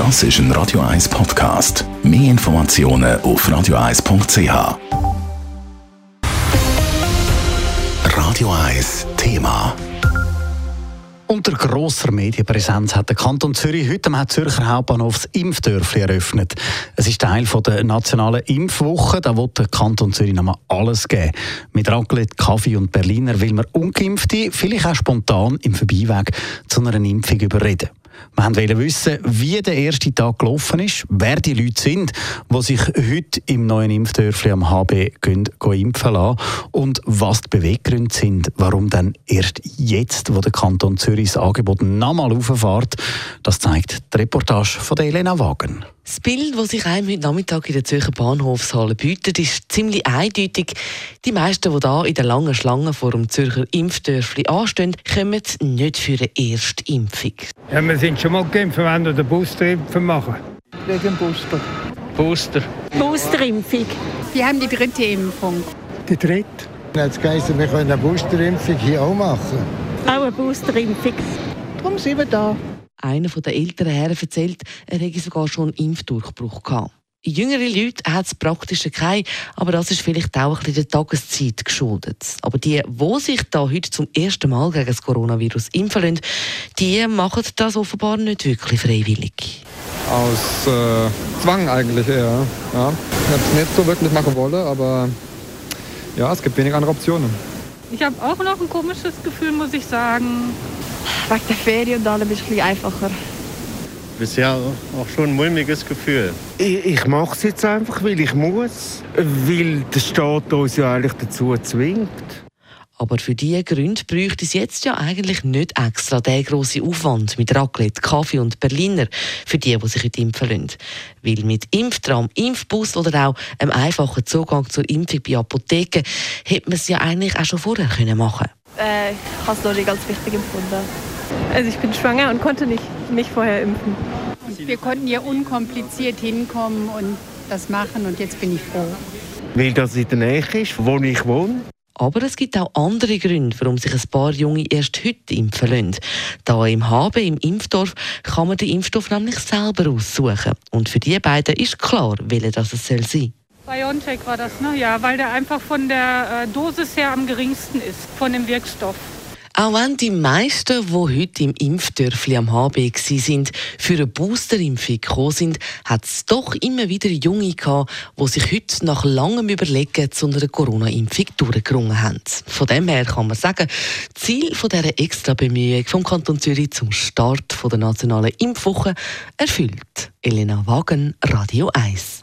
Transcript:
Das ist ein Radio 1 Podcast. Mehr Informationen auf radio1.ch. Radio 1 Thema. Unter grosser Medienpräsenz hat der Kanton Zürich heute am Zürcher Hauptbahnhof das Impfdörfli eröffnet. Es ist Teil der nationalen Impfwoche. Da wird der Kanton Zürich nochmal alles geben. Mit Raclette, Kaffee und Berliner will man Ungeimpfte vielleicht auch spontan im Vorbeiweg zu einer Impfung überreden. Wir wollten wissen, wie der erste Tag gelaufen ist, wer die Leute sind, die sich heute im neuen Impfdörfli am HB gehen, gehen impfen lassen und was die Beweggründe sind, warum dann erst jetzt, wo der Kanton Zürich das Angebot nochmal auffährt. Das zeigt die Reportage von Elena Wagen. Das Bild, das sich einem heute Nachmittag in der Zürcher Bahnhofshalle bietet, ist ziemlich eindeutig. Die meisten, die hier in der langen Schlange vor dem Zürcher Impfdörfli anstehen, kommen nicht für eine erste Impfung. Ja, wir sind schon mal geimpft, wenn wir den Boosterimpfen machen. Wegen Booster. Booster. Boosterimpfung. Wir haben die dritte Impfung. Die dritte? Jetzt heisst wir können eine Boosterimpfung hier auch machen. Auch eine Boosterimpfung. Darum sind wir da. Einer der älteren Herren erzählt, er hätte sogar schon einen Impfdurchbruch gehabt. Jüngere Leute hat es praktisch keinen, aber das ist vielleicht auch ein bisschen der Tageszeit geschuldet. Aber die, die sich da heute zum ersten Mal gegen das Coronavirus impfen lassen, die machen das offenbar nicht wirklich freiwillig. Aus äh, Zwang eigentlich eher. Ja. Ich habe es nicht so wirklich machen wollen, aber ja, es gibt wenig andere Optionen. Ich habe auch noch ein komisches Gefühl, muss ich sagen. Wegen der Ferien und allem ist es ein bisschen einfacher. Bisher auch schon ein mulmiges Gefühl. Ich, ich mache es jetzt einfach, weil ich muss. Weil der Staat uns ja eigentlich dazu zwingt. Aber für diese Gründe bräuchte es jetzt ja eigentlich nicht extra den grossen Aufwand mit Raclette, Kaffee und Berliner für die, die sich heute impfen lassen. Weil mit Impftram, Impfbus oder auch einem einfachen Zugang zur Impfung bei Apotheken hätte man es ja eigentlich auch schon vorher können machen äh, Ich habe es noch nicht ganz wichtig empfunden. Also ich bin schwanger und konnte nicht, nicht vorher impfen. Wir konnten hier unkompliziert hinkommen und das machen und jetzt bin ich froh. Weil das in der Nähe ist, wo ich wohne. Aber es gibt auch andere Gründe, warum sich ein paar Junge erst heute impfen lassen. Da im HB, im Impfdorf, kann man den Impfstoff nämlich selber aussuchen. Und für die beiden ist klar, welcher das es soll sein. BioNTech war das, ne? Ja, weil der einfach von der äh, Dosis her am geringsten ist, von dem Wirkstoff. Auch wenn die meisten, die heute im Impfdörfli am HB waren, für eine Boosterimpfung gekommen sind, hat es doch immer wieder Junge gehabt, die sich heute nach langem Überlegen zu einer Corona-Impfung durchgerungen haben. Von dem her kann man sagen, Ziel dieser extra Bemühung vom Kanton Zürich zum Start der nationalen Impfwoche erfüllt. Elena Wagen, Radio 1.